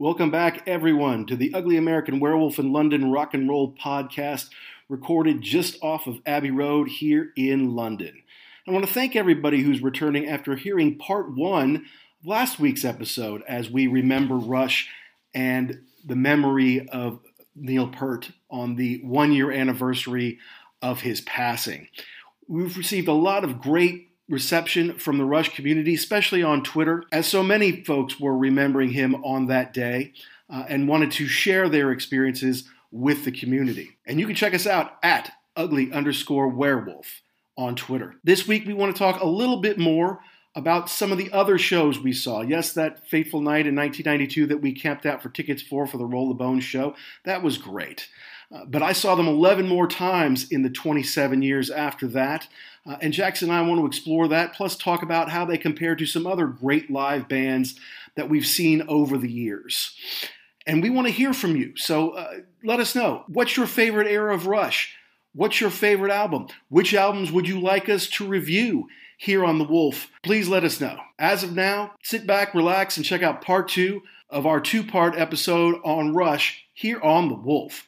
Welcome back, everyone, to the Ugly American Werewolf in London rock and roll podcast, recorded just off of Abbey Road here in London. I want to thank everybody who's returning after hearing part one last week's episode as we remember Rush and the memory of Neil Peart on the one year anniversary of his passing. We've received a lot of great reception from the Rush community, especially on Twitter, as so many folks were remembering him on that day uh, and wanted to share their experiences with the community. And you can check us out at ugly underscore werewolf on Twitter. This week, we want to talk a little bit more about some of the other shows we saw. Yes, that fateful night in 1992 that we camped out for tickets for for the Roll the Bones show, that was great. Uh, but I saw them 11 more times in the 27 years after that. Uh, and Jackson and I want to explore that, plus talk about how they compare to some other great live bands that we've seen over the years. And we want to hear from you. So uh, let us know. What's your favorite era of Rush? What's your favorite album? Which albums would you like us to review here on The Wolf? Please let us know. As of now, sit back, relax, and check out part two of our two part episode on Rush here on The Wolf.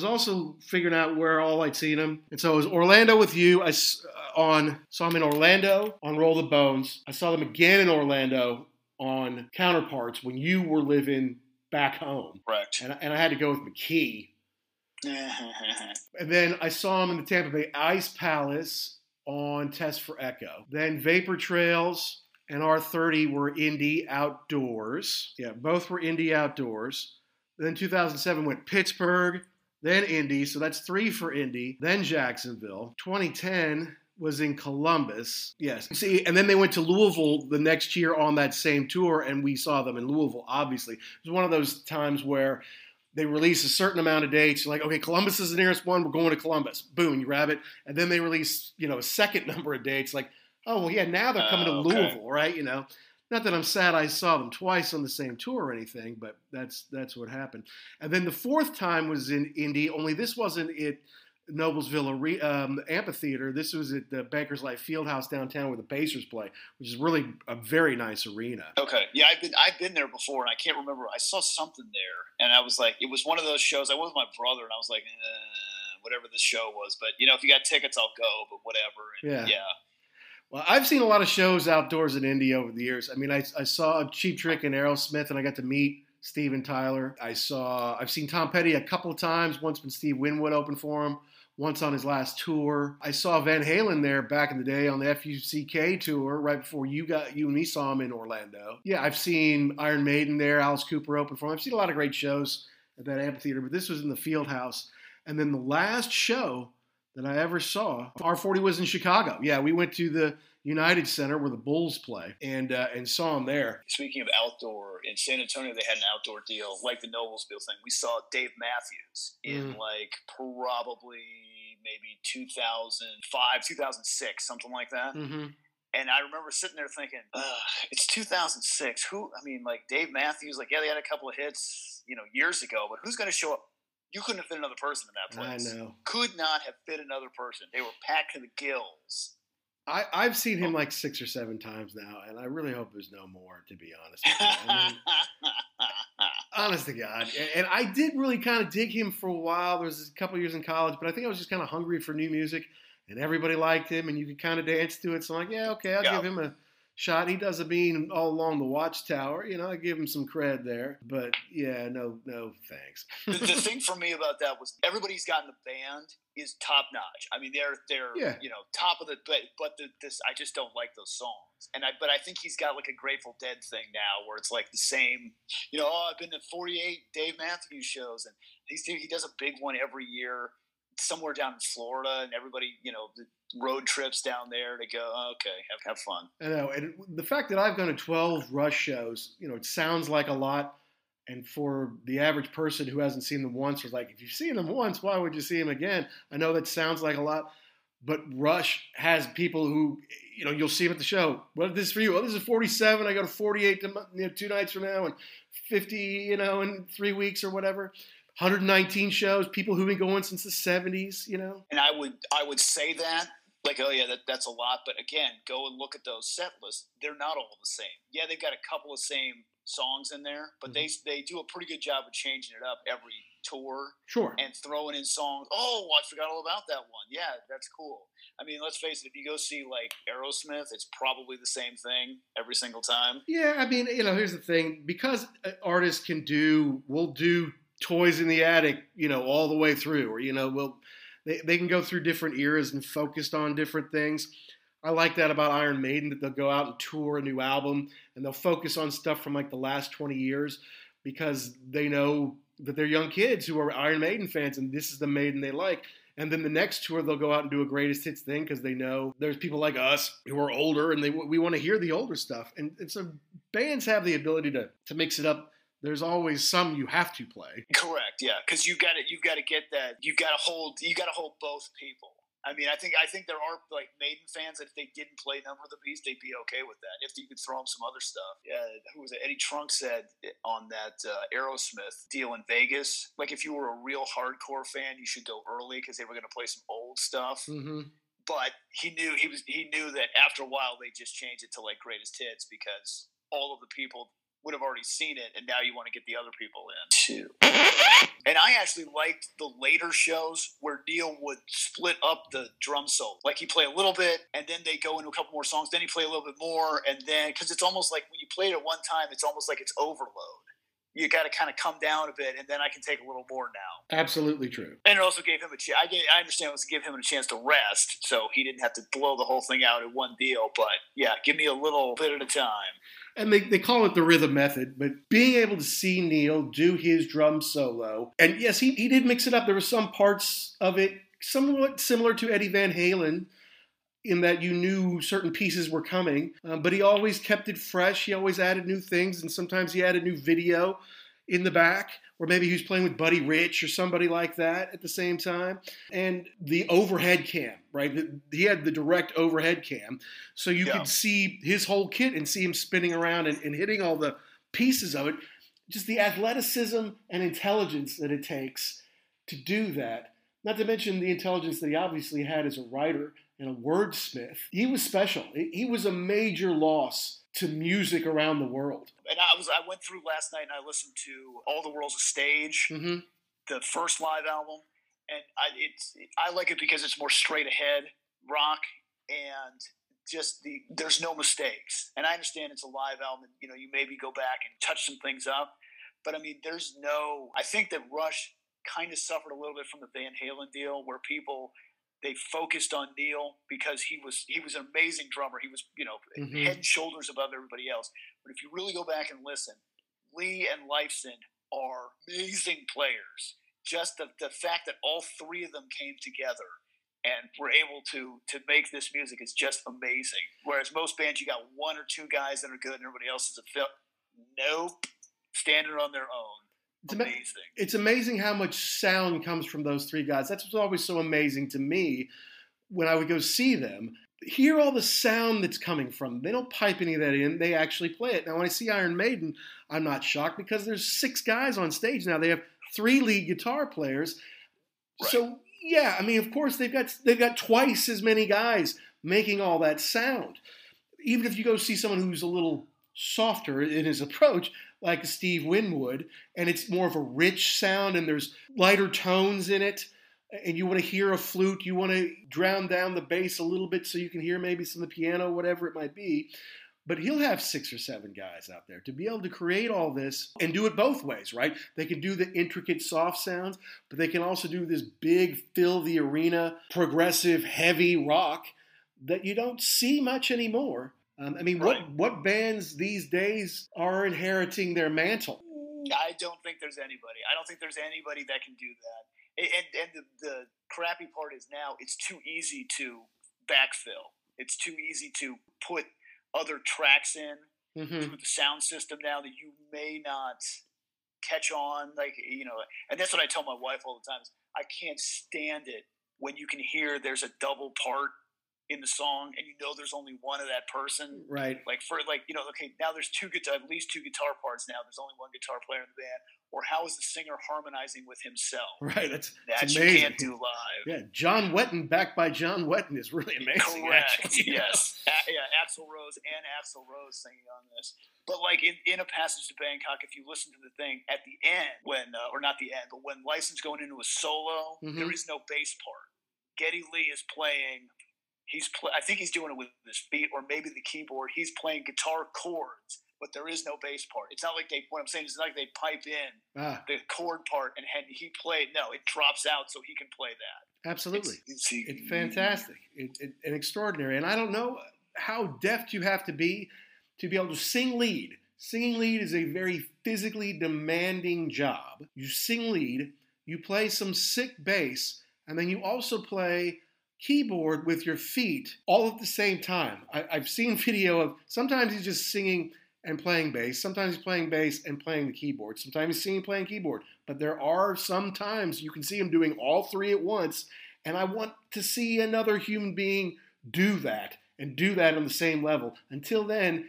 Was also figuring out where all I'd seen him, and so it was Orlando with you. I uh, on saw him in Orlando on Roll the Bones. I saw them again in Orlando on Counterparts when you were living back home. Correct. And, and I had to go with McKee. and then I saw him in the Tampa Bay Ice Palace on Test for Echo. Then Vapor Trails and R30 were Indy outdoors. Yeah, both were Indy outdoors. Then 2007 went Pittsburgh, then Indy. So that's three for Indy. Then Jacksonville. 2010 was in Columbus. Yes. See, and then they went to Louisville the next year on that same tour, and we saw them in Louisville, obviously. It was one of those times where they release a certain amount of dates. You're like, okay, Columbus is the nearest one. We're going to Columbus. Boom, you grab it. And then they release, you know, a second number of dates. Like, oh, well, yeah, now they're coming uh, to okay. Louisville, right? You know. Not that I'm sad I saw them twice on the same tour or anything, but that's that's what happened. And then the fourth time was in Indy. Only this wasn't at Noblesville um, Amphitheater. This was at the Bankers Life Fieldhouse downtown where the Pacers play, which is really a very nice arena. Okay, yeah, I've been I've been there before, and I can't remember. I saw something there, and I was like, it was one of those shows. I was with my brother, and I was like. Eh whatever this show was. But you know, if you got tickets, I'll go. But whatever. And, Yeah. yeah. Well, I've seen a lot of shows outdoors in Indy over the years. I mean, I, I saw Cheap Trick and Aerosmith, and I got to meet Steven Tyler. I saw, I've seen Tom Petty a couple of times. Once when Steve Winwood opened for him. Once on his last tour. I saw Van Halen there back in the day on the FUCK tour, right before you got you and me saw him in Orlando. Yeah, I've seen Iron Maiden there. Alice Cooper opened for him. I've seen a lot of great shows at that amphitheater, but this was in the Field House. And then the last show that I ever saw, R40 was in Chicago. Yeah, we went to the United Center where the Bulls play and uh, and saw him there. Speaking of outdoor, in San Antonio, they had an outdoor deal like the Noblesville thing. We saw Dave Matthews in Mm. like probably maybe 2005, 2006, something like that. Mm-hmm. And I remember sitting there thinking, Ugh, it's 2006. Who, I mean, like Dave Matthews, like, yeah, they had a couple of hits, you know, years ago, but who's going to show up? You couldn't have fit another person in that place. I know. Could not have fit another person. They were packed to the gills. I, I've seen him oh. like six or seven times now, and I really hope there's no more. To be honest, with you. I mean, honest to God, and, and I did really kind of dig him for a while. There was a couple years in college, but I think I was just kind of hungry for new music, and everybody liked him, and you could kind of dance to it. So I'm like, yeah, okay, I'll Yeah. give him a shot. He does a bean all along the Watchtower, you know. I give him some cred there, but yeah, no, no, thanks. the, the thing for me about that was everybody's got in the band is top notch. I mean, they're they're Yeah. you know top of the but but the, this I just don't like those songs. And I but I think he's got like a Grateful Dead thing now where it's like the same. You know, oh, I've been to 48 Dave Matthews shows, and he's he does a big one every year somewhere down in Florida, and everybody you know road trips down there to go. "Oh, okay, have have fun. I know, and the fact that I've gone to 12 Rush shows, you know, it sounds like a lot. And for the average person who hasn't seen them once, was like, if you've seen them once, why would you see them again? I know that sounds like a lot, but Rush has people who, you know, you'll see them at the show. What is this for you? Oh, this is 47. I go to 48 to, you know, two nights from now, and 50, you know, in three weeks or whatever. 119 shows. People who've been going since the 70s, you know. And I would I would say that like oh yeah that, that's a lot, but again go and look at those set lists. They're not all the same. Yeah, they've got a couple of same songs in there, but they they do a pretty good job of changing it up every tour Sure. and throwing in songs. Oh, I forgot all about that one. Yeah, that's cool. I mean, let's face it. If you go see like Aerosmith, it's probably the same thing every single time. Yeah, I mean, you know, here's the thing: because uh, artists can do, we'll do toys in the attic, you know, all the way through, or you know, will they, they can go through different eras and focused on different things. I like that about Iron Maiden that they'll go out and tour a new album and they'll focus on stuff from like the last 20 years because they know that they're young kids who are Iron Maiden fans and this is the Maiden they like. And then the next tour, they'll go out and do a greatest hits thing because they know there's people like us who are older and they we want to hear the older stuff. And, and so bands have the ability to to mix it up. There's always some you have to play. Correct. Yeah, because you got to you've got to get that. You've got to hold. You got to hold both people. I mean, I think I think there are like Maiden fans that if they didn't play Number of the Beast, they'd be okay with that. If you could throw them some other stuff. Yeah, who was it? Eddie Trunk said on that uh, Aerosmith deal in Vegas, like if you were a real hardcore fan, you should go early because they were going to play some old stuff. Mm-hmm. But he knew he was he knew that after a while they just changed it to like greatest hits because all of the people would have already seen it, and now you want to get the other people in too. And I actually liked the later shows where Neil would split up the drum solo. Like he play a little bit, and then they go into a couple more songs. Then he play a little bit more, and then because it's almost like when you play it at one time, it's almost like it's overload. You got to kind of come down a bit, and then I can take a little more now. Absolutely true. And it also gave him a chance. I, gave, I understand it was to give him a chance to rest, so he didn't have to blow the whole thing out in one deal. But yeah, give me a little bit at a time. And they, they call it the rhythm method, but being able to see Neil do his drum solo, and yes, he, he did mix it up. There were some parts of it somewhat similar to Eddie Van Halen in that you knew certain pieces were coming, um, but he always kept it fresh. He always added new things, and sometimes he added new video in the back, or maybe he was playing with Buddy Rich or somebody like that at the same time. And the overhead cam, right? He had the direct overhead cam, so you Yeah. could see his whole kit and see him spinning around and, and hitting all the pieces of it. Just the athleticism and intelligence that it takes to do that. Not to mention the intelligence that he obviously had as a writer and a wordsmith. He was special. He he was a major loss to music around the world. And I was I went through last night and I listened to All the World's a Stage, Mm-hmm. the first live album, and I it's I like it because it's more straight ahead rock and just the there's no mistakes. And I understand it's a live album. And, you know, you maybe go back and touch some things up, but I mean, there's no. I think that Rush kind of suffered a little bit from the Van Halen deal, where people they focused on Neil because he was he was an amazing drummer. He was you know mm-hmm. head and shoulders above everybody else. But if you really go back and listen, Lee and Lifeson are amazing players. Just the, the fact that all three of them came together and were able to to make this music is just amazing. Whereas most bands, you got one or two guys that are good, and everybody else is a fit. Nope, standing on their own. It's amazing. It's amazing how much sound comes from those three guys. That's what's always so amazing to me when I would go see them. Hear all the sound that's coming from. Them. They don't pipe any of that in. They actually play it. Now, when I see Iron Maiden, I'm not shocked because there's six guys on stage now. They have three lead guitar players. Right. So yeah, I mean, of course they've got they've got twice as many guys making all that sound. Even if you go see someone who's a little softer in his approach, like Steve Winwood, and it's more of a rich sound and there's lighter tones in it, and you want to hear a flute, you want to drown down the bass a little bit so you can hear maybe some of the piano, whatever it might be. But he'll have six or seven guys out there to be able to create all this and do it both ways, right? They can do the intricate soft sounds, but they can also do this big, fill the arena, progressive, heavy rock that you don't see much anymore. Um, I mean, right. what what bands these days are inheriting their mantle? I don't think there's anybody. I don't think there's anybody that can do that. And, and the, the crappy part is now it's too easy to backfill. It's too easy to put other tracks in mm-hmm. to the sound system now that you may not catch on. Like you know, and that's what I tell my wife all the time. Is I can't stand it when you can hear there's a double part in the song and you know there's only one of that person. Right. Like for like, you know, okay, now there's two guitar at least two guitar parts now. There's only one guitar player in the band or how is the singer harmonizing with himself? Right, that's that that's you amazing. can't do live. Yeah, John Wetton backed by John Wetton is really amazing. Correct. yes. A- yeah, Axl Rose and Axl Rose singing on this. But like in, in a passage to Bangkok, if you listen to the thing at the end, when uh, or not the end, but when Lifeson's going into a solo, mm-hmm. there is no bass part. Geddy Lee is playing. He's pl- I think he's doing it with his feet or maybe the keyboard. He's playing guitar chords but there is no bass part. It's not like they. What I'm saying is, like they pipe in ah. the chord part, and he played. No, it drops out so he can play that. Absolutely, it's, it's, it's fantastic. It, it, and extraordinary. And I don't know how deft you have to be to be able to sing lead. Singing lead is a very physically demanding job. You sing lead, you play some sick bass, and then you also play keyboard with your feet all at the same time. I, have seen video of sometimes he's just singing and playing bass. Sometimes he's playing bass and playing the keyboard. Sometimes he's singing playing keyboard. But there are some times you can see him doing all three at once. And I want to see another human being do that and do that on the same level. Until then,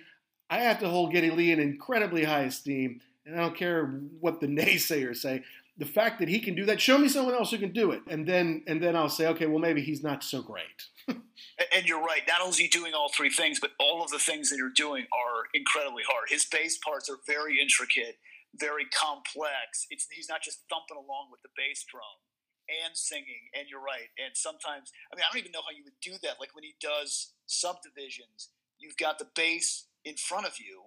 I have to hold Geddy Lee in incredibly high esteem. And I don't care what the naysayers say. The fact that he can do that, show me someone else who can do it. And then and then I'll say, okay, well maybe he's not so great. and you're right. Not only is he doing all three things, but all of the things that you're doing are incredibly hard. His bass parts are very intricate, very complex. It's he's not just thumping along with the bass drum and singing. And you're right. And sometimes, I mean, I don't even know how you would do that. Like when he does subdivisions, you've got the bass in front of you,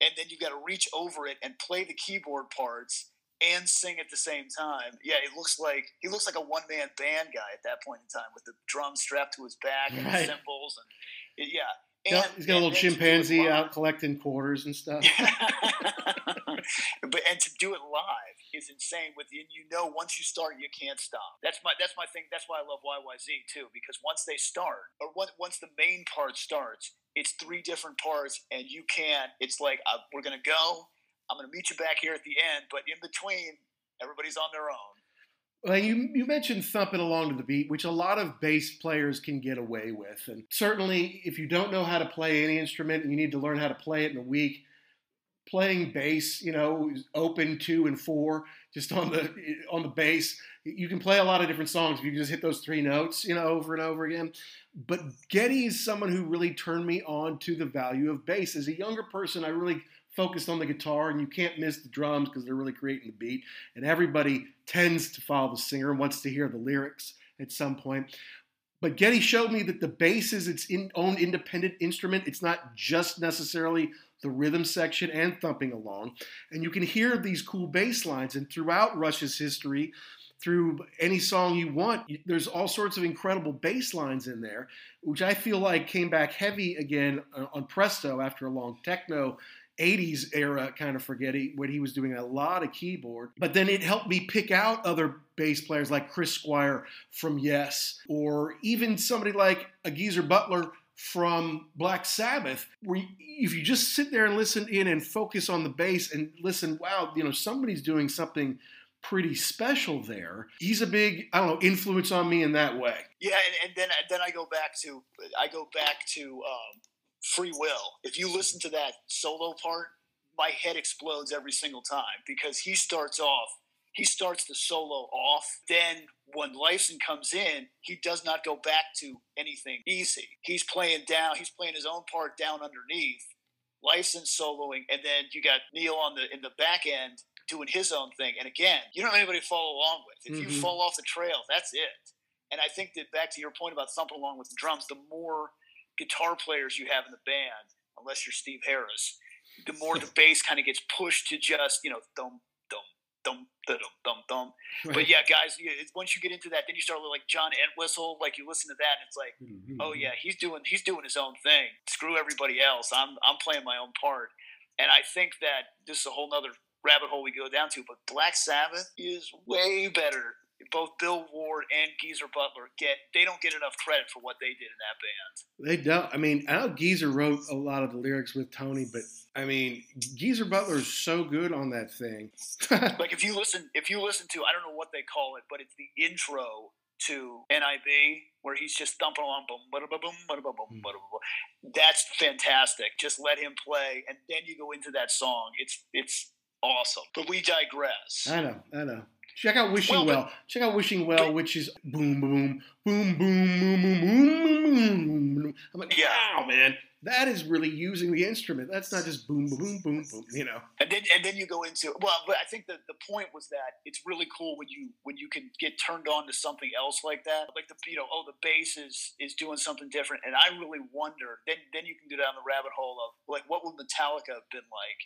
and then you've got to reach over it and play the keyboard parts and sing at the same time. Yeah, he looks like he looks like a one man band guy at that point in time with the drums strapped to his back and right. the cymbals and it, yeah. And, he's got a little chimpanzee out collecting quarters and stuff. but and to do it live is insane. With you, you know, once you start, you can't stop. That's my that's my thing. That's why I love YYZ too, because once they start, or once the main part starts, it's three different parts, and you can't. It's like uh, we're gonna go I'm going to meet you back here at the end, but in between, everybody's on their own. Well, you, you mentioned thumping along to the beat, which a lot of bass players can get away with. And certainly, if you don't know how to play any instrument and you need to learn how to play it in a week, playing bass, you know, open two and four, just on the on the bass, you can play a lot of different songs if you just hit those three notes, you know, over and over again. But Geddy is someone who really turned me on to the value of bass. As a younger person, I really focused on the guitar, and you can't miss the drums because they're really creating the beat. And everybody tends to follow the singer and wants to hear the lyrics at some point. But Geddy showed me that the bass is its in, own independent instrument. It's not just necessarily the rhythm section and thumping along. And you can hear these cool bass lines. And throughout Rush's history, through any song you want, there's all sorts of incredible bass lines in there, which I feel like came back heavy again uh, on Presto after a long techno 80s era kind of forgetting when he was doing a lot of keyboard. But then it helped me pick out other bass players like Chris Squire from Yes, or even somebody like a Geezer Butler from Black Sabbath, where if you just sit there and listen in and focus on the bass and listen, wow, you know, somebody's doing something pretty special there. He's a big, I don't know, influence on me in that way. Yeah, and, and then then I go back to I go back to um, free will. If you listen to that solo part, my head explodes every single time because he starts off, he starts the solo off. Then when Lifeson comes in, he does not go back to anything easy. He's playing down, he's playing his own part down underneath. Lifeson soloing, and then you got Neil on the in the back end doing his own thing. And again, you don't have anybody to follow along with. If mm-hmm. you fall off the trail, that's it. And I think that back to your point about thumping along with the drums, the more guitar players you have in the band, unless you're Steve Harris, the more the bass kind of gets pushed to just you know dum dum dum dum dum dum. Right. But yeah, guys, once you get into that, then you start like John Entwistle. Like you listen to that, and it's like, mm-hmm. oh yeah, he's doing he's doing his own thing. Screw everybody else. I'm I'm playing my own part. And I think that this is a whole nother rabbit hole we go down to. But Black Sabbath is way better both Bill Ward and Geezer Butler get they don't get enough credit for what they did in that band. They don't. I mean, I know Geezer wrote a lot of the lyrics with Tony, but I mean, Geezer Butler is so good on that thing. like if you listen, if you listen to, I don't know what they call it, but it's the intro to NIB where he's just thumping along, boom, boom, boom, boom, boom, boom, boom. That's fantastic. Just let him play, and then you go into that song. It's it's awesome. But we digress. I know, I know. Check out Wishing well, Well. Check out Wishing Well, but, which is boom, boom, boom, boom, boom, boom, boom, boom, boom. I'm like, yeah, wow, man, that is really using the instrument. That's not just boom, boom, boom, boom, you know. And then and then you go into well, but I think that the point was that it's really cool when you when you can get turned on to something else like that, like the you know, oh, the bass is is doing something different, and I really wonder. Then then you can go down the rabbit hole of like, what would Metallica have been like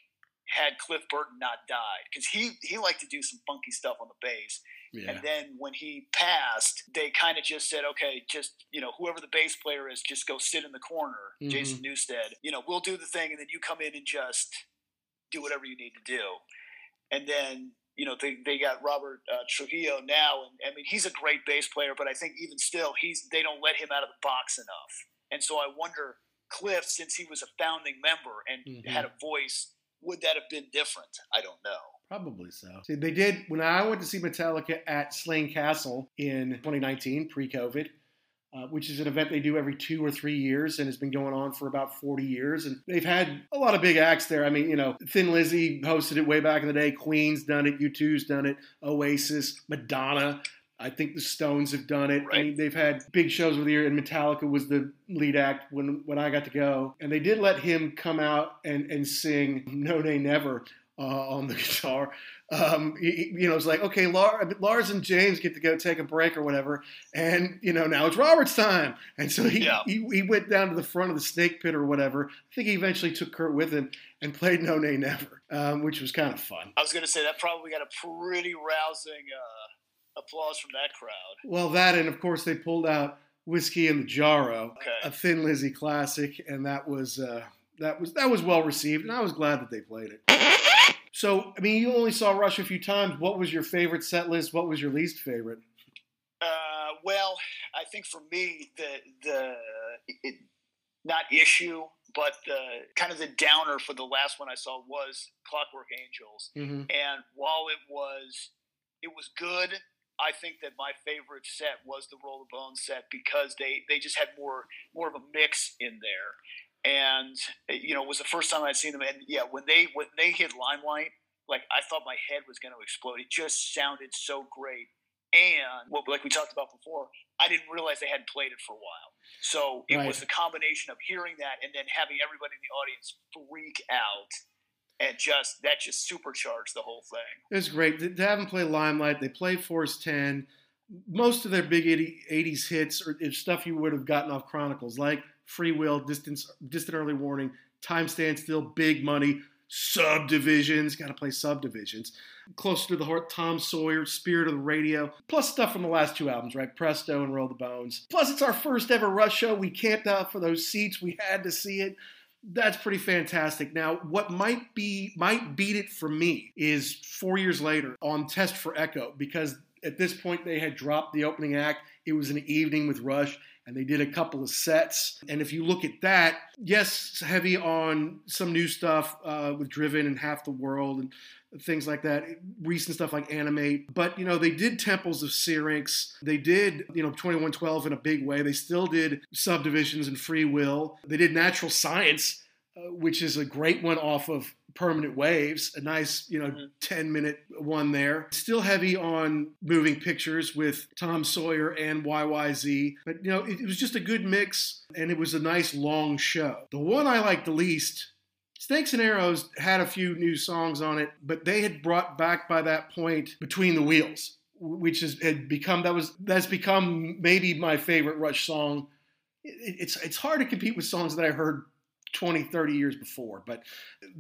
had Cliff Burton not died because he he liked to do some funky stuff on the bass. Yeah. And then when he passed, they kind of just said, okay, just you know, whoever the bass player is, just go sit in the corner, mm-hmm. Jason Newsted. You know, we'll do the thing, and then you come in and just do whatever you need to do. And then you know they, they got Robert uh, Trujillo now, and I mean he's a great bass player, but I think even still he's they don't let him out of the box enough. And so I wonder Cliff, since he was a founding member and mm-hmm. had a voice would that have been different? I don't know. Probably so. See, they did when I went to see Metallica at Slane Castle in 2019, pre-COVID. Uh, which is an event they do every two or three years and has been going on for about 40 years. And they've had a lot of big acts there. I mean, you know, Thin Lizzy hosted it way back in the day. Queen's done it. U2's done it. Oasis, Madonna. I think the Stones have done it. Right. I mean, they've had big shows over the year, and Metallica was the lead act when when I got to go. And they did let him come out and, and sing No Nay Never uh, on the guitar. Um, you, you know, it's like, okay, Lars and James get to go take a break or whatever. And, you know, now it's Robert's time. And so he, yeah. he, he, went down to the front of the snake pit or whatever. I think he eventually took Kirk with him and played No Nay Never, um, which was kind of fun. I was going to say that probably got a pretty rousing. Uh applause from that crowd. Well, that and of course they pulled out whiskey in the Jarro, okay. a Thin Lizzy classic, and that was uh, that was that was well received, and I was glad that they played it. So, I mean, you only saw Rush a few times. What was your favorite set list? What was your least favorite? Uh, well, I think for me, the the it, not issue, but the kind of the downer for the last one I saw was Clockwork Angels, mm-hmm. and while it was it was good I think that my favorite set was the Roll the Bones set because they, they just had more more of a mix in there, and you know it was the first time I'd seen them. And yeah, when they when they hit Limelight, like I thought my head was going to explode. It just sounded so great, and well, like we talked about before, I didn't realize they hadn't played it for a while. So it right. was the combination of hearing that and then having everybody in the audience freak out and just that just supercharged the whole thing. It's great to have them play Limelight. They play Force Ten. Most of their big 80, 80s hits are stuff you would have gotten off Chronicles, like Free Will, Distance, Distant Early Warning, Time Stand Still, Big Money, Subdivisions. Got to play Subdivisions. Closer to the Heart, Tom Sawyer, Spirit of the Radio, plus stuff from the last two albums, right? Presto and Roll the Bones. Plus, it's our first ever Rush show. We camped out for those seats. We had to see it that's pretty fantastic. Now, what might be might beat it for me is four years later on Test for Echo, because at this point they had dropped the opening act. It was an evening with Rush, and they did a couple of sets. And if you look at that, yes, heavy on some new stuff uh, with Driven and Half the World and things like that, recent stuff like Animate. But, you know, they did Temples of Syrinx. They did, you know, 2112 in a big way. They still did Subdivisions and Free Will. They did Natural Science, uh, which is a great one off of Permanent Waves, a nice, you know, mm-hmm. 10 minute one there. Still heavy on moving pictures with Tom Sawyer and YYZ. But, you know, it, it was just a good mix and it was a nice long show. The one I liked the least Snakes and Arrows had a few new songs on it, but they had brought back by that point Between the Wheels, which has had become that was that's become maybe my favorite Rush song. It, it's it's hard to compete with songs that I heard 20, 30 years before, but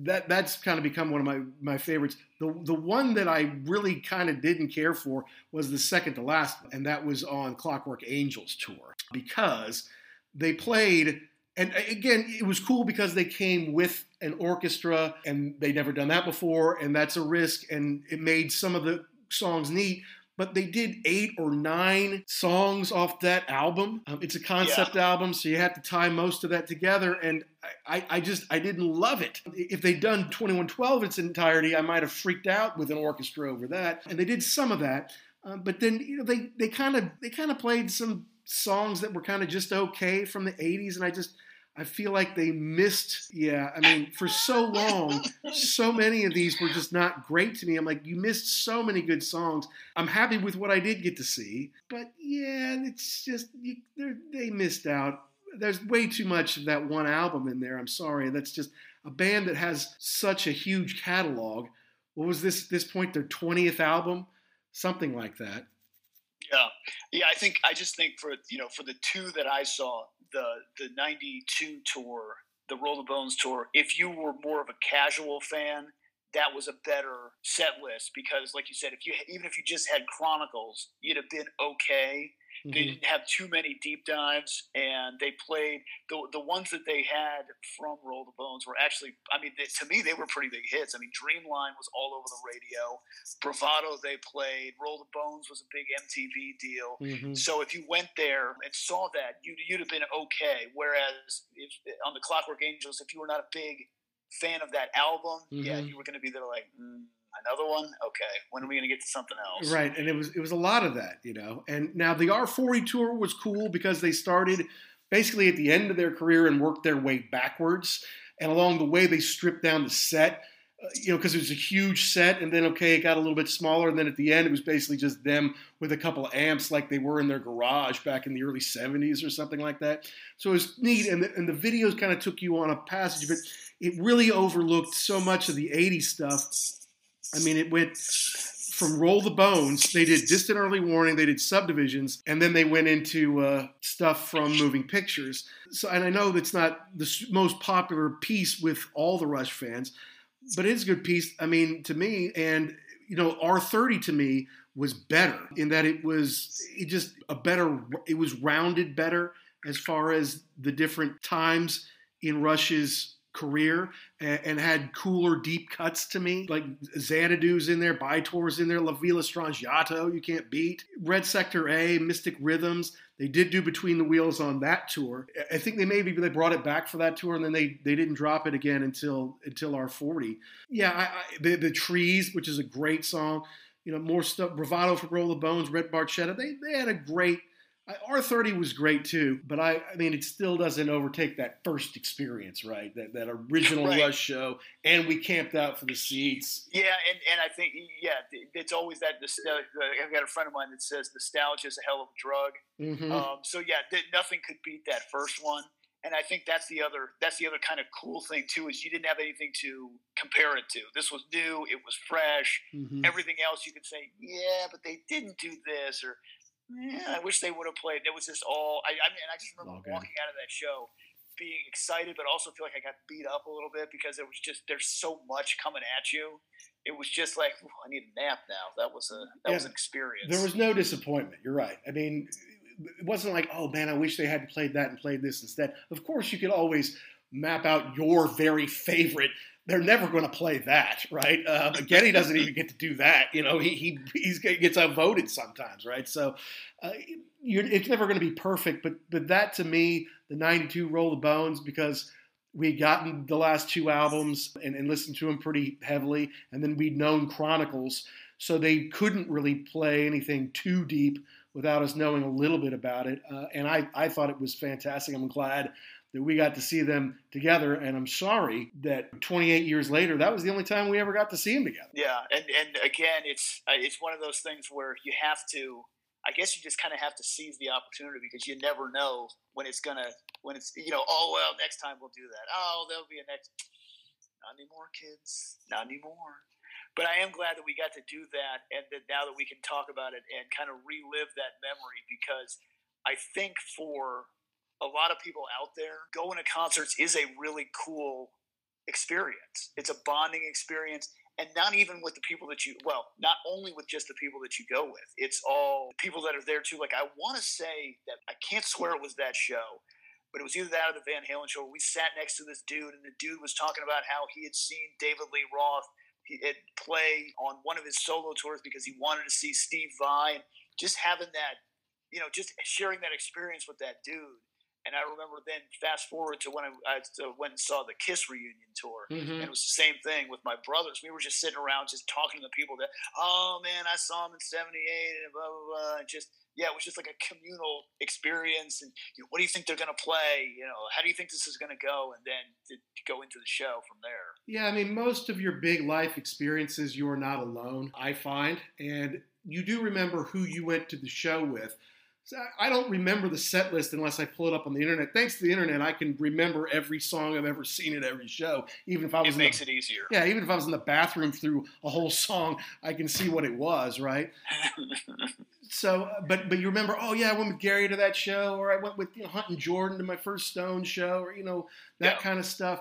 that that's kind of become one of my my favorites. The the one that I really kind of didn't care for was the second to last, and that was on Clockwork Angels tour because they played and again, it was cool because they came with an orchestra and they'd never done that before, and that's a risk, and it made some of the songs neat. But they did eight or nine songs off that album. Um, it's a concept yeah. album, so you have to tie most of that together. And I, I, just I didn't love it. If they'd done 2112 in its entirety, I might have freaked out with an orchestra over that. And they did some of that, um, but then you know they they kind of they kind of played some songs that were kind of just okay from the 80s and I just I feel like they missed yeah, I mean for so long so many of these were just not great to me. I'm like you missed so many good songs. I'm happy with what I did get to see, but yeah, it's just you, they missed out. There's way too much of that one album in there. I'm sorry. That's just a band that has such a huge catalog. What was this this point their 20th album? Something like that. Yeah, yeah. I think I just think for you know for the two that I saw, the the '92 tour, the Roll the Bones tour. If you were more of a casual fan, that was a better set list because, like you said, if you even if you just had Chronicles, you'd have been okay. Mm-hmm. They didn't have too many deep dives, and they played the the ones that they had from Roll the Bones were actually, I mean, they, to me, they were pretty big hits. I mean, Dreamline was all over the radio. Bravado they played. Roll the Bones was a big MTV deal. Mm-hmm. So if you went there and saw that, you'd you'd have been okay. Whereas if, on the Clockwork Angels, if you were not a big fan of that album, mm-hmm. yeah, you were going to be there like. Mm, another one? Okay. When are we going to get to something else? Right and it was it was a lot of that you know? And now the r40 tour was cool because they started basically at the end of their career and worked their way backwards. And along the way they stripped down the set uh, you know because it was a huge set and then okay it got a little bit smaller and then at the end it was basically just them with a couple amps like they were in their garage back in the early 70s or something like that. So it was neat and the, and the videos kind of took you on a passage but it really overlooked so much of the 80s stuff I mean, it went from Roll the Bones. They did Distant Early Warning. They did Subdivisions, and then they went into uh, stuff from Moving Pictures. So, and I know that's not the most popular piece with all the Rush fans, but it's a good piece. I mean, to me, and you know, R30 to me was better in that it was it just a better. It was rounded better as far as the different times in Rush's career and, and, had cooler deep cuts to me. Like Xanadu's in there, By-Tor's in there, La Villa Strangiato, you can't beat. Red Sector A, Mystic Rhythms. They did do Between the Wheels on that tour. I think they maybe they brought it back for that tour and then they, they didn't drop it again until until R40. Yeah, I, I, the, the Trees, which is a great song. You know, more stuff. Bravado for Roll the Bones, Red Barchetta. They, they had a great – R30 was great too, but I, I mean, it still doesn't overtake that first experience, right? That that original right. Rush show, and we camped out for the seats. Yeah, and, and I think yeah, it's always that. I've got a friend of mine that says nostalgia is a hell of a drug. Mm-hmm. Um, so yeah, nothing could beat that first one. and I think that's the other that's the other kind of cool thing too is you didn't have anything to compare it to. This was new, it was fresh. Mm-hmm. Everything else you could say, yeah, but they didn't do this, or yeah, I wish they would have played. It was just all. I, I mean, I just remember walking out of that show being excited, but also feel like I got beat up a little bit because it was just there's so much coming at you. It was just like I need a nap now. That was a that yeah, was an experience. There was no disappointment. You're right. I mean, it wasn't like, oh man, I wish they hadn't played that and played this instead. Of course, you could always map out your very favorite. They're never going to play that, right? Uh, Geddy doesn't even get to do that. You know, he, he he gets outvoted sometimes, right? So uh, it's never going to be perfect. But but that to me, the '92 Roll the Bones, because we'd gotten the last two albums and, and listened to them pretty heavily, and then we'd known Chronicles, so they couldn't really play anything too deep without us knowing a little bit about it. Uh, and I, I thought it was fantastic. I'm glad that we got to see them together. And I'm sorry that 28 years later, that was the only time we ever got to see them together. Yeah, and and again, it's it's one of those things where you have to. I guess you just kind of have to seize the opportunity because you never know when it's gonna when it's you know oh well next time we'll do that oh there'll be a next not anymore kids not anymore but I am glad that we got to do that, and that now that we can talk about it and kind of relive that memory because I think for a lot of people out there, going to concerts is a really cool experience. It's a bonding experience. And not even with the people that you, well, not only with just the people that you go with, it's all people that are there too. Like, I want to say that I can't swear it was that show, but it was either that or the Van Halen show. We sat next to this dude, and the dude was talking about how he had seen David Lee Roth he had play on one of his solo tours because he wanted to see Steve Vai. Just having that, you know, just sharing that experience with that dude. And I remember then fast forward to when I, I went and saw the Kiss reunion tour, mm-hmm. and it was the same thing with my brothers. We were just sitting around, just talking to the people that, oh man, I saw him in '78, and blah blah blah, and just yeah, it was just like a communal experience. And you know, what do you think they're going to play? You know, how do you think this is going to go? And then to, to go into the show from there. Yeah, I mean, most of your big life experiences, you are not alone. I find, and you do remember who you went to the show with. So I don't remember the set list unless I pull it up on the internet. Thanks to the internet, I can remember every song I've ever seen at every show, even if I was. It makes the, it easier. Yeah, even if I was in the bathroom through a whole song, I can see what it was, right? so, uh, but but you remember? Oh yeah, I went with Gary to that show, or I went with you know, Hunt and Jordan to my first Stone show, or you know that yeah. kind of stuff.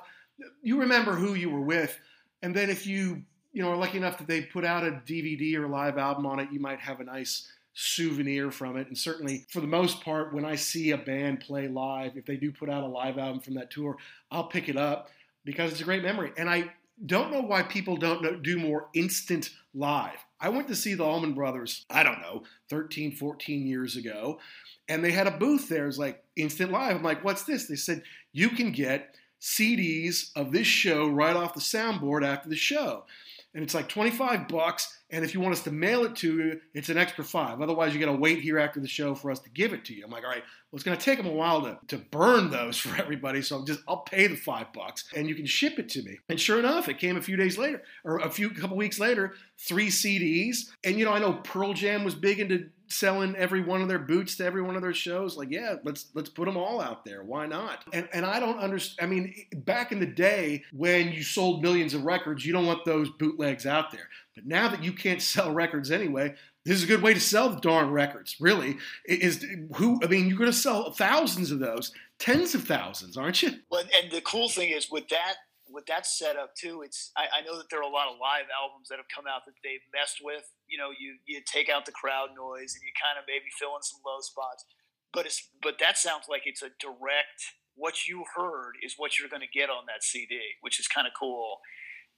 You remember who you were with, and then if you you know are lucky enough that they put out a DVD or live album on it, you might have a nice souvenir from it. And certainly, for the most part, when I see a band play live, if they do put out a live album from that tour, I'll pick it up because it's a great memory. And I don't know why people don't do more instant live. I went to see the Allman Brothers, I don't know, 13, 14 years ago, and they had a booth there. It was like instant live. I'm like, what's this? They said, you can get CDs of this show right off the soundboard after the show. And it's like 25 bucks and if you want us to mail it to you, it's an extra five. Otherwise, you got to wait here after the show for us to give it to you. I'm like, all right, well, it's going to take them a while to, to burn those for everybody. So just I'll pay the five bucks and you can ship it to me. And sure enough, it came a few days later or a few couple weeks later, three CDs. And you know, I know Pearl Jam was big into selling every one of their boots to every one of their shows. Like, yeah, let's let's put them all out there. Why not? And and I don't understand. I mean, back in the day when you sold millions of records, you don't want those bootlegs out there. But now that you can't sell records anyway, this is a good way to sell the darn records. Really, is who? I mean, you're going to sell thousands of those, tens of thousands, aren't you? Well, and the cool thing is with that with that setup too, it's I, I, know that there are a lot of live albums that have come out that they've messed with. You know, you you take out the crowd noise and you kind of maybe fill in some low spots, but it's but that sounds like it's a direct. What you heard is what you're going to get on that CD, which is kind of cool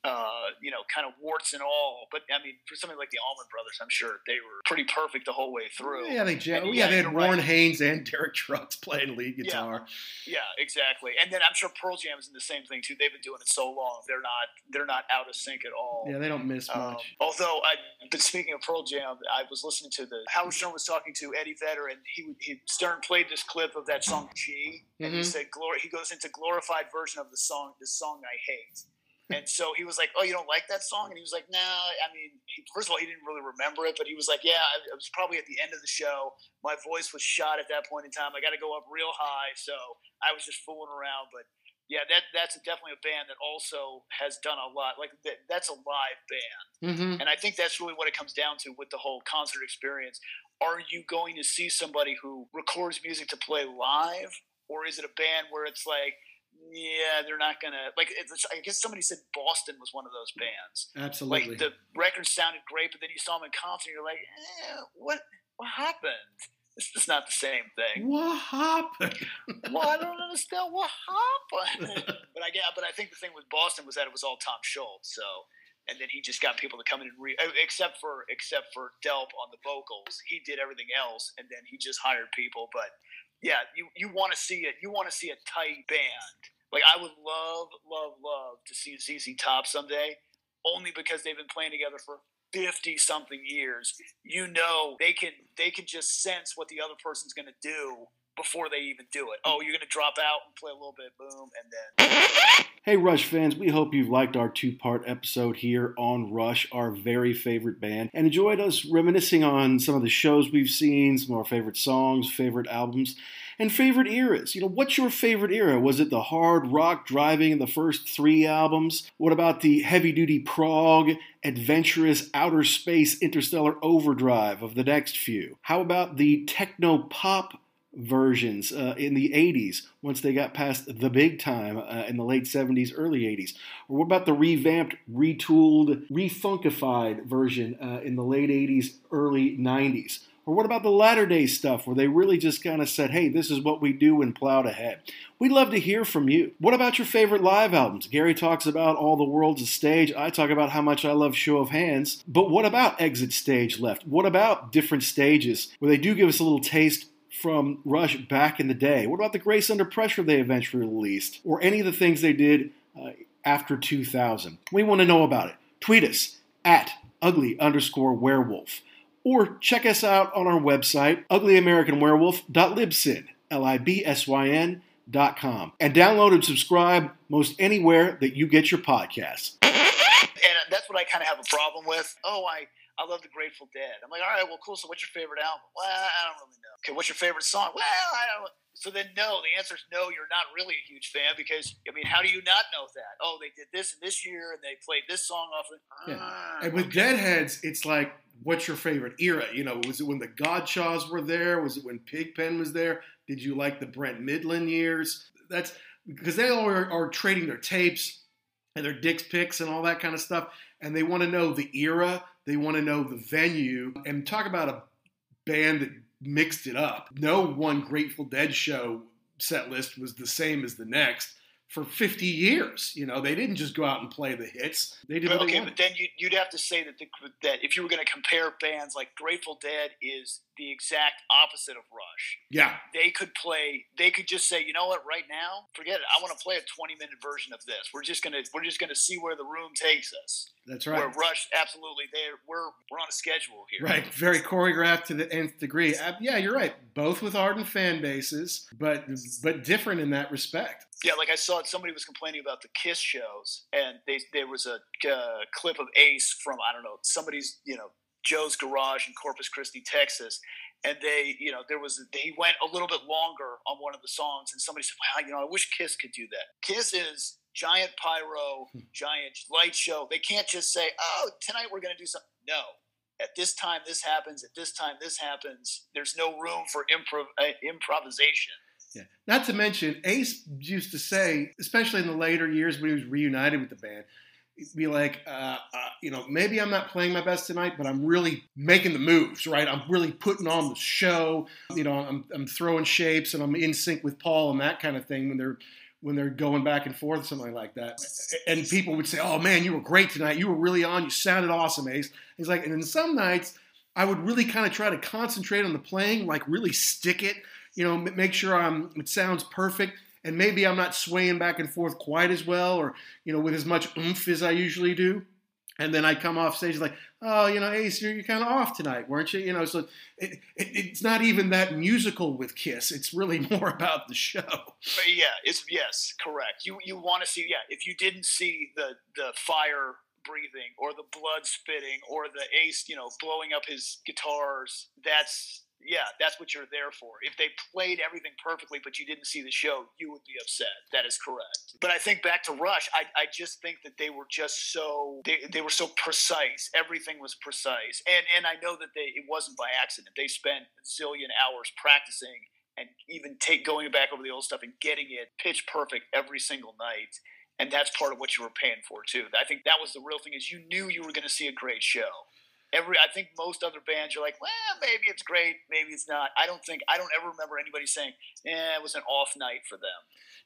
uh, you know, kind of warts and all. But I mean, for something like the Allman Brothers, I'm sure they were pretty perfect the whole way through. Yeah, they yeah, yeah they had Warren right. Haynes and Derek Trucks playing lead guitar. Yeah. yeah, exactly. And then I'm sure Pearl Jam is in the same thing too. They've been doing it so long, they're not they're not out of sync at all. Yeah, they don't miss um, much. Although, I, but speaking of Pearl Jam, I was listening to the Howard Stern was talking to Eddie Vedder, and he, he Stern played this clip of that song G, and mm-hmm. he said, "Glory." He goes into glorified version of the song, "The Song I Hate." And so he was like, "Oh, you don't like that song?" And he was like, "No." I mean, he, first of all, he didn't really remember it, but he was like, "Yeah, it was probably at the end of the show. My voice was shot at that point in time. I got to go up real high, so I was just fooling around." But yeah, that that's definitely a band that also has done a lot. Like that, that's a live band, Mm-hmm. and I think that's really what it comes down to with the whole concert experience. Are you going to see somebody who records music to play live, or is it a band where it's like, yeah, they're not gonna like? It's, I guess somebody said Boston was one of those bands. Absolutely. Like the record sounded great, but then you saw them in concert, and you're like, eh, what what happened? It's just not the same thing. what happened? well, I don't understand what happened. but I get, but I think the thing with Boston was that it was all Tom Scholz. So, and then he just got people to come in and re, except for except for Delp on the vocals, he did everything else, and then he just hired people. But yeah, you you want to see it. You want to see a tight band. Like I would love, love, love to see ZZ Top someday, only because they've been playing together for fifty something years. You know they can they can just sense what the other person's going to do before they even do it. Oh, you're going to drop out and play a little bit, boom, and then Hey, Rush fans, we hope you've liked our two part episode here on Rush, our very favorite band, and enjoyed us reminiscing on some of the shows we've seen, some of our favorite songs, favorite albums, and favorite eras. You know, what's your favorite era? Was it the hard rock driving in the first three albums? What about the heavy duty prog, adventurous outer space interstellar overdrive of the next few? How about the techno pop versions uh, in the 80s once they got past the big time uh, in the late 70s, early 80s? Or what about the revamped, retooled, refunkified version uh, in the late 80s, early 90s? Or what about the latter day stuff where they really just kind of said, hey, this is what we do and plowed ahead? We'd love to hear from you. What about your favorite live albums? Gary talks about All the World's a Stage. I talk about how much I love Show of Hands. But what about Exit Stage Left? What about different stages where they do give us a little taste from Rush back in the day? What about the Grace Under Pressure they eventually released? Or any of the things they did uh, after 2000? We want to know about it. Tweet us at ugly underscore werewolf. Or check us out on our website, uglyamericanwerewolf.libsyn, L-I-B-S-Y-N dot com. And download and subscribe most anywhere that you get your podcasts. and that's what I kind of have a problem with. Oh, I I love the Grateful Dead. I'm like, all right, well, cool. So, what's your favorite album? Well, I don't really know. Okay, what's your favorite song? Well, I don't. So then, no. The answer is no. You're not really a huge fan because I mean, how do you not know that? Oh, they did this and this year, and they played this song off. Of, Yeah. Ah, And with Deadheads, it's like, what's your favorite era? You know, was it when the Godchauxs were there? Was it when Pigpen was there? Did you like the Brent Mydland years? That's because they all are, are trading their tapes and their Dick's picks and all that kind of stuff, and they want to know the era. They want to know the venue and talk about a band that mixed it up. No one Grateful Dead show set list was the same as the next for 50 years. You know, they didn't just go out and play the hits. They did they okay, but then you, you'd have to say that the, that if you were going to compare bands like Grateful Dead is the exact opposite of Rush. Yeah, They could play. They could just say, you know what, right now, forget it. I want to play a 20 minute version of this. We're just gonna we're just gonna see where the room takes us. that's right. Where. Rush, absolutely, they we're we're on a schedule here. Right, very choreographed to the nth degree. Uh, yeah, you're right. Both with ardent fan bases, but but different in that respect. Yeah, like I saw somebody was complaining about the Kiss shows, and they there was a uh, clip of Ace from I don't know somebody's you know Joe's Garage in Corpus Christi, Texas, and they you know there was he went a little bit longer on one of the songs, and somebody said, "Wow, you know, I wish Kiss could do that." Kiss is giant pyro, giant light show. They can't just say, "Oh, tonight we're going to do something." No. At this time, this happens. At this time, this happens. There's no room for improv- uh, improvisation. Yeah. Not to mention, Ace used to say, especially in the later years when he was reunited with the band, be like, uh, uh, you know, maybe I'm not playing my best tonight, but I'm really making the moves, right? I'm really putting on the show. You know, I'm, I'm throwing shapes and I'm in sync with Paul and that kind of thing when they're when they're going back and forth, something like that. And people would say, "Oh man, you were great tonight. You were really on. You sounded awesome, Ace." He's like, and then some nights I would really kind of try to concentrate on the playing, like really stick it you know, make sure I'm, it sounds perfect. And maybe I'm not swaying back and forth quite as well or, you know, with as much oomph as I usually do. And then I come off stage like, oh, you know, Ace, you're, you're kind of off tonight, weren't you? You know, so it, it, it's not even that musical with Kiss. It's really more about the show. But yeah, it's yes, correct. You you want to see yeah. If you didn't see the the fire breathing or the blood spitting or the Ace, you know, blowing up his guitars, that's yeah, that's what you're there for. If they played everything perfectly, but you didn't see the show, you would be upset. That is correct. But I think back to Rush, I, I just think that they were just so they, they were so precise. Everything was precise, and and I know that they it wasn't by accident. They spent a zillion hours practicing and even take going back over the old stuff and getting it pitch perfect every single night. And that's part of what you were paying for too. I think that was the real thing is you knew you were going to see a great show every I think most other bands are like, well, maybe it's great, maybe it's not. I don't think I don't ever remember anybody saying, "Yeah, it was an off night for them."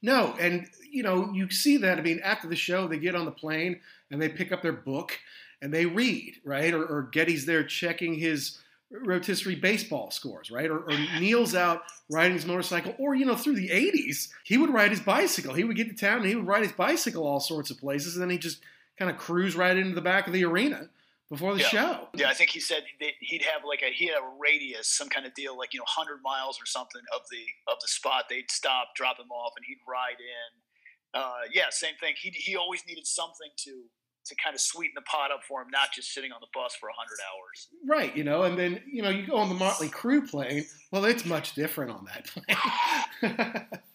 No, and you know you see that. I mean, after the show, they get on the plane and they pick up their book and they read, right? Or, or Geddy's there checking his rotisserie baseball scores, right? Or, or Neil's out riding his motorcycle, or you know, through the '80s, he would ride his bicycle. He would get to town and he would ride his bicycle all sorts of places, and then he just kind of cruise right into the back of the arena before the yeah. show. Yeah, I think he said that he'd have like a he had a radius, some kind of deal, like you know, hundred miles or something of the of the spot. They'd stop, drop him off, and he'd ride in. Uh, yeah, same thing. He he always needed something to to kind of sweeten the pot up for him, not just sitting on the bus for hundred hours. Right, you know, and then you know you go on the Motley Crue plane. Well, it's much different on that plane.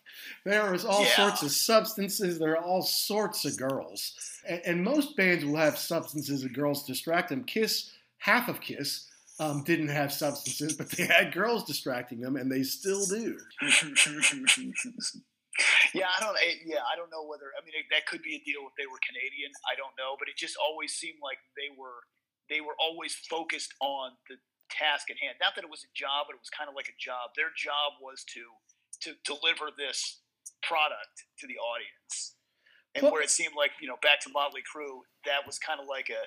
There is all yeah. sorts of substances. There are all sorts of girls. And, and, most bands will have substances and girls distract them. Kiss, half of Kiss, um, didn't have substances, but they had girls distracting them, and they still do. yeah, I don't. Yeah, I don't know whether. I mean, that could be a deal if they were Canadian. I don't know, but it just always seemed like they were they were always focused on the task at hand. Not that it was a job, but it was kind of like a job. Their job was to to deliver this product to the audience. And well, where it seemed like you know, back to Motley Crue, that was kind of like a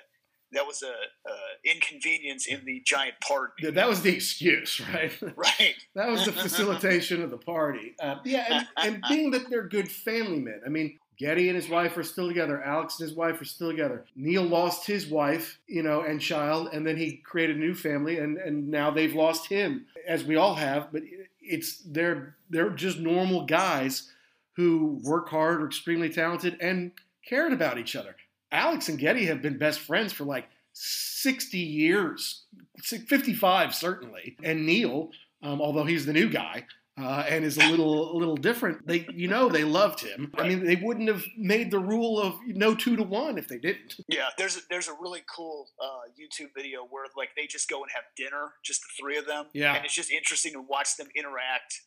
that was a, a, inconvenience in the giant party. That was the excuse, right? Right. that was the facilitation of the party. Uh, yeah, and, and, being that they're good family men. I mean, Geddy and his wife are still together. Alex and his wife are still together. Neil lost his wife, you know, and child, and then he created a new family, and, and now they've lost him, as we all have. But it's they're they're just normal guys who work hard, are extremely talented, and cared about each other. Alex and Geddy have been best friends for like 60 years, 55 certainly. And Neil, um, although he's the new guy, uh, and is a little a little different. They, you know, they loved him. I mean, they wouldn't have made the rule of no two to one if they didn't. Yeah, there's a, there's a really cool uh, YouTube video where like they just go and have dinner, just the three of them. Yeah, and it's just interesting to watch them interact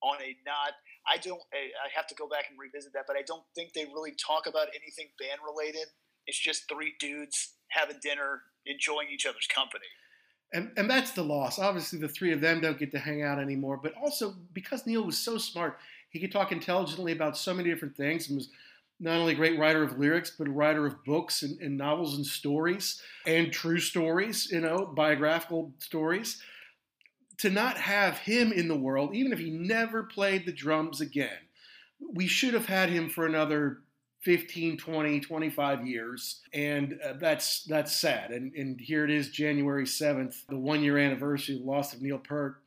on a not I don't. I have to go back and revisit that, but I don't think they really talk about anything band related. It's just three dudes having dinner, enjoying each other's company. And, and that's the loss. Obviously, the three of them don't get to hang out anymore. But also, because Neil was so smart, he could talk intelligently about so many different things and was not only a great writer of lyrics, but a writer of books and, and novels and stories and true stories, you know, biographical stories to not have him in the world, even if he never played the drums again, we should have had him for another 15, 20, 25 years. And uh, that's that's sad. And, and here it is, January 7th, the one year anniversary of the loss of Neil Peart.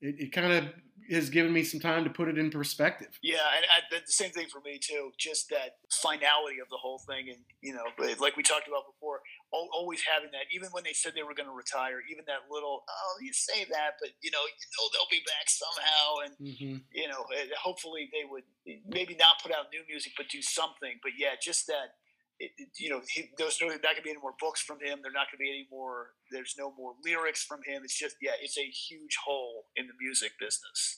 It, it kind of has given me some time to put it in perspective. Yeah, and I, the same thing for me too. Just that finality of the whole thing, and you know, like we talked about before, always having that. Even when they said they were going to retire, even that little, oh, you say that, but you know, you know they'll be back somehow, and mm-hmm. you know, hopefully they would maybe not put out new music, but do something. But yeah, just that it, you know, he, there's no, not going to be any more books from him. There's not going to be any more. There's no more lyrics from him. It's just, yeah, it's a huge hole in the music business.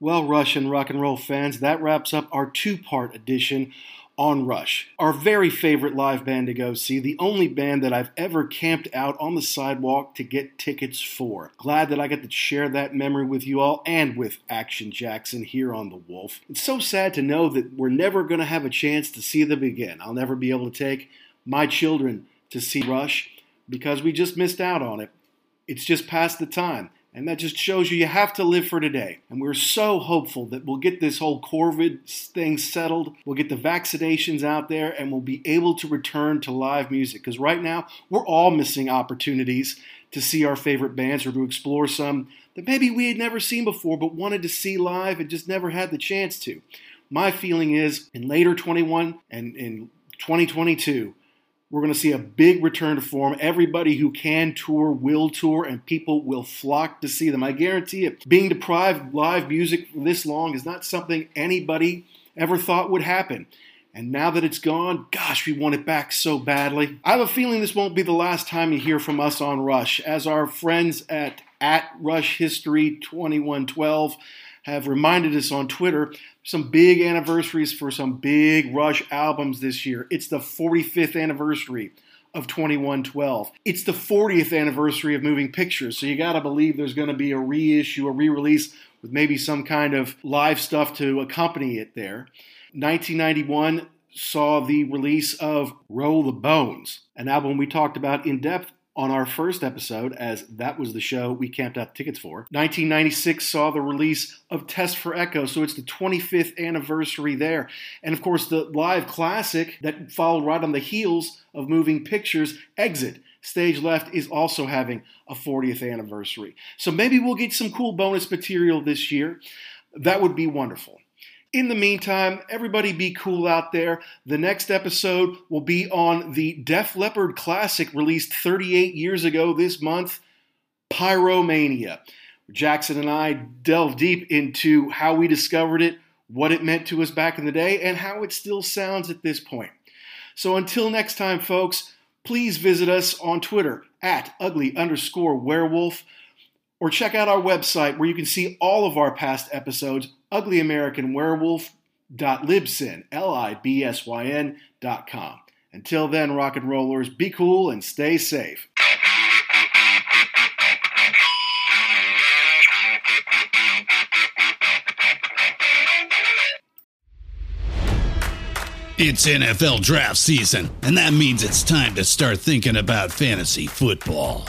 Well, Russian rock and roll fans, that wraps up our two part edition on Rush, our very favorite live band to go see, the only band that I've ever camped out on the sidewalk to get tickets for. Glad that I got to share that memory with you all and with Action Jackson here on The Wolf. It's so sad to know that we're never going to have a chance to see them again. I'll never be able to take my children to see Rush because we just missed out on it. It's just past the time. And that just shows you you have to live for today. And we're so hopeful that we'll get this whole COVID thing settled. We'll get the vaccinations out there and we'll be able to return to live music. Because right now, we're all missing opportunities to see our favorite bands or to explore some that maybe we had never seen before but wanted to see live and just never had the chance to. My feeling is in later 21 and in 2022, we're going to see a big return to form. Everybody who can tour will tour, and people will flock to see them. I guarantee it. Being deprived live music this long is not something anybody ever thought would happen. And now that it's gone, gosh, we want it back so badly. I have a feeling this won't be the last time you hear from us on Rush, as our friends at at Rush History 2112 have reminded us on Twitter some big anniversaries for some big Rush albums this year. It's the 45th anniversary of 2112. It's the 40th anniversary of Moving Pictures, so you got to believe there's going to be a reissue, a re release with maybe some kind of live stuff to accompany it there. 1991 saw the release of Roll the Bones, an album we talked about in depth on our first episode, as that was the show we camped out tickets for. 1996 saw the release of Test for Echo, so it's the 25th anniversary there. And of course, the live classic that followed right on the heels of Moving Pictures, Exit. Stage Left is also having a 40th anniversary. So maybe we'll get some cool bonus material this year. That would be wonderful. In the meantime, everybody be cool out there. The next episode will be on the Def Leppard classic released 38 years ago this month, Pyromania. Jackson and I delve deep into how we discovered it, what it meant to us back in the day, and how it still sounds at this point. So until next time, folks, please visit us on Twitter at ugly underscore werewolf or check out our website where you can see all of our past episodes uglyamericanwerewolf.libsyn, L-I-B-S-Y-N dot com. Until then, rock and rollers, be cool and stay safe. It's NFL draft season, and that means it's time to start thinking about fantasy football.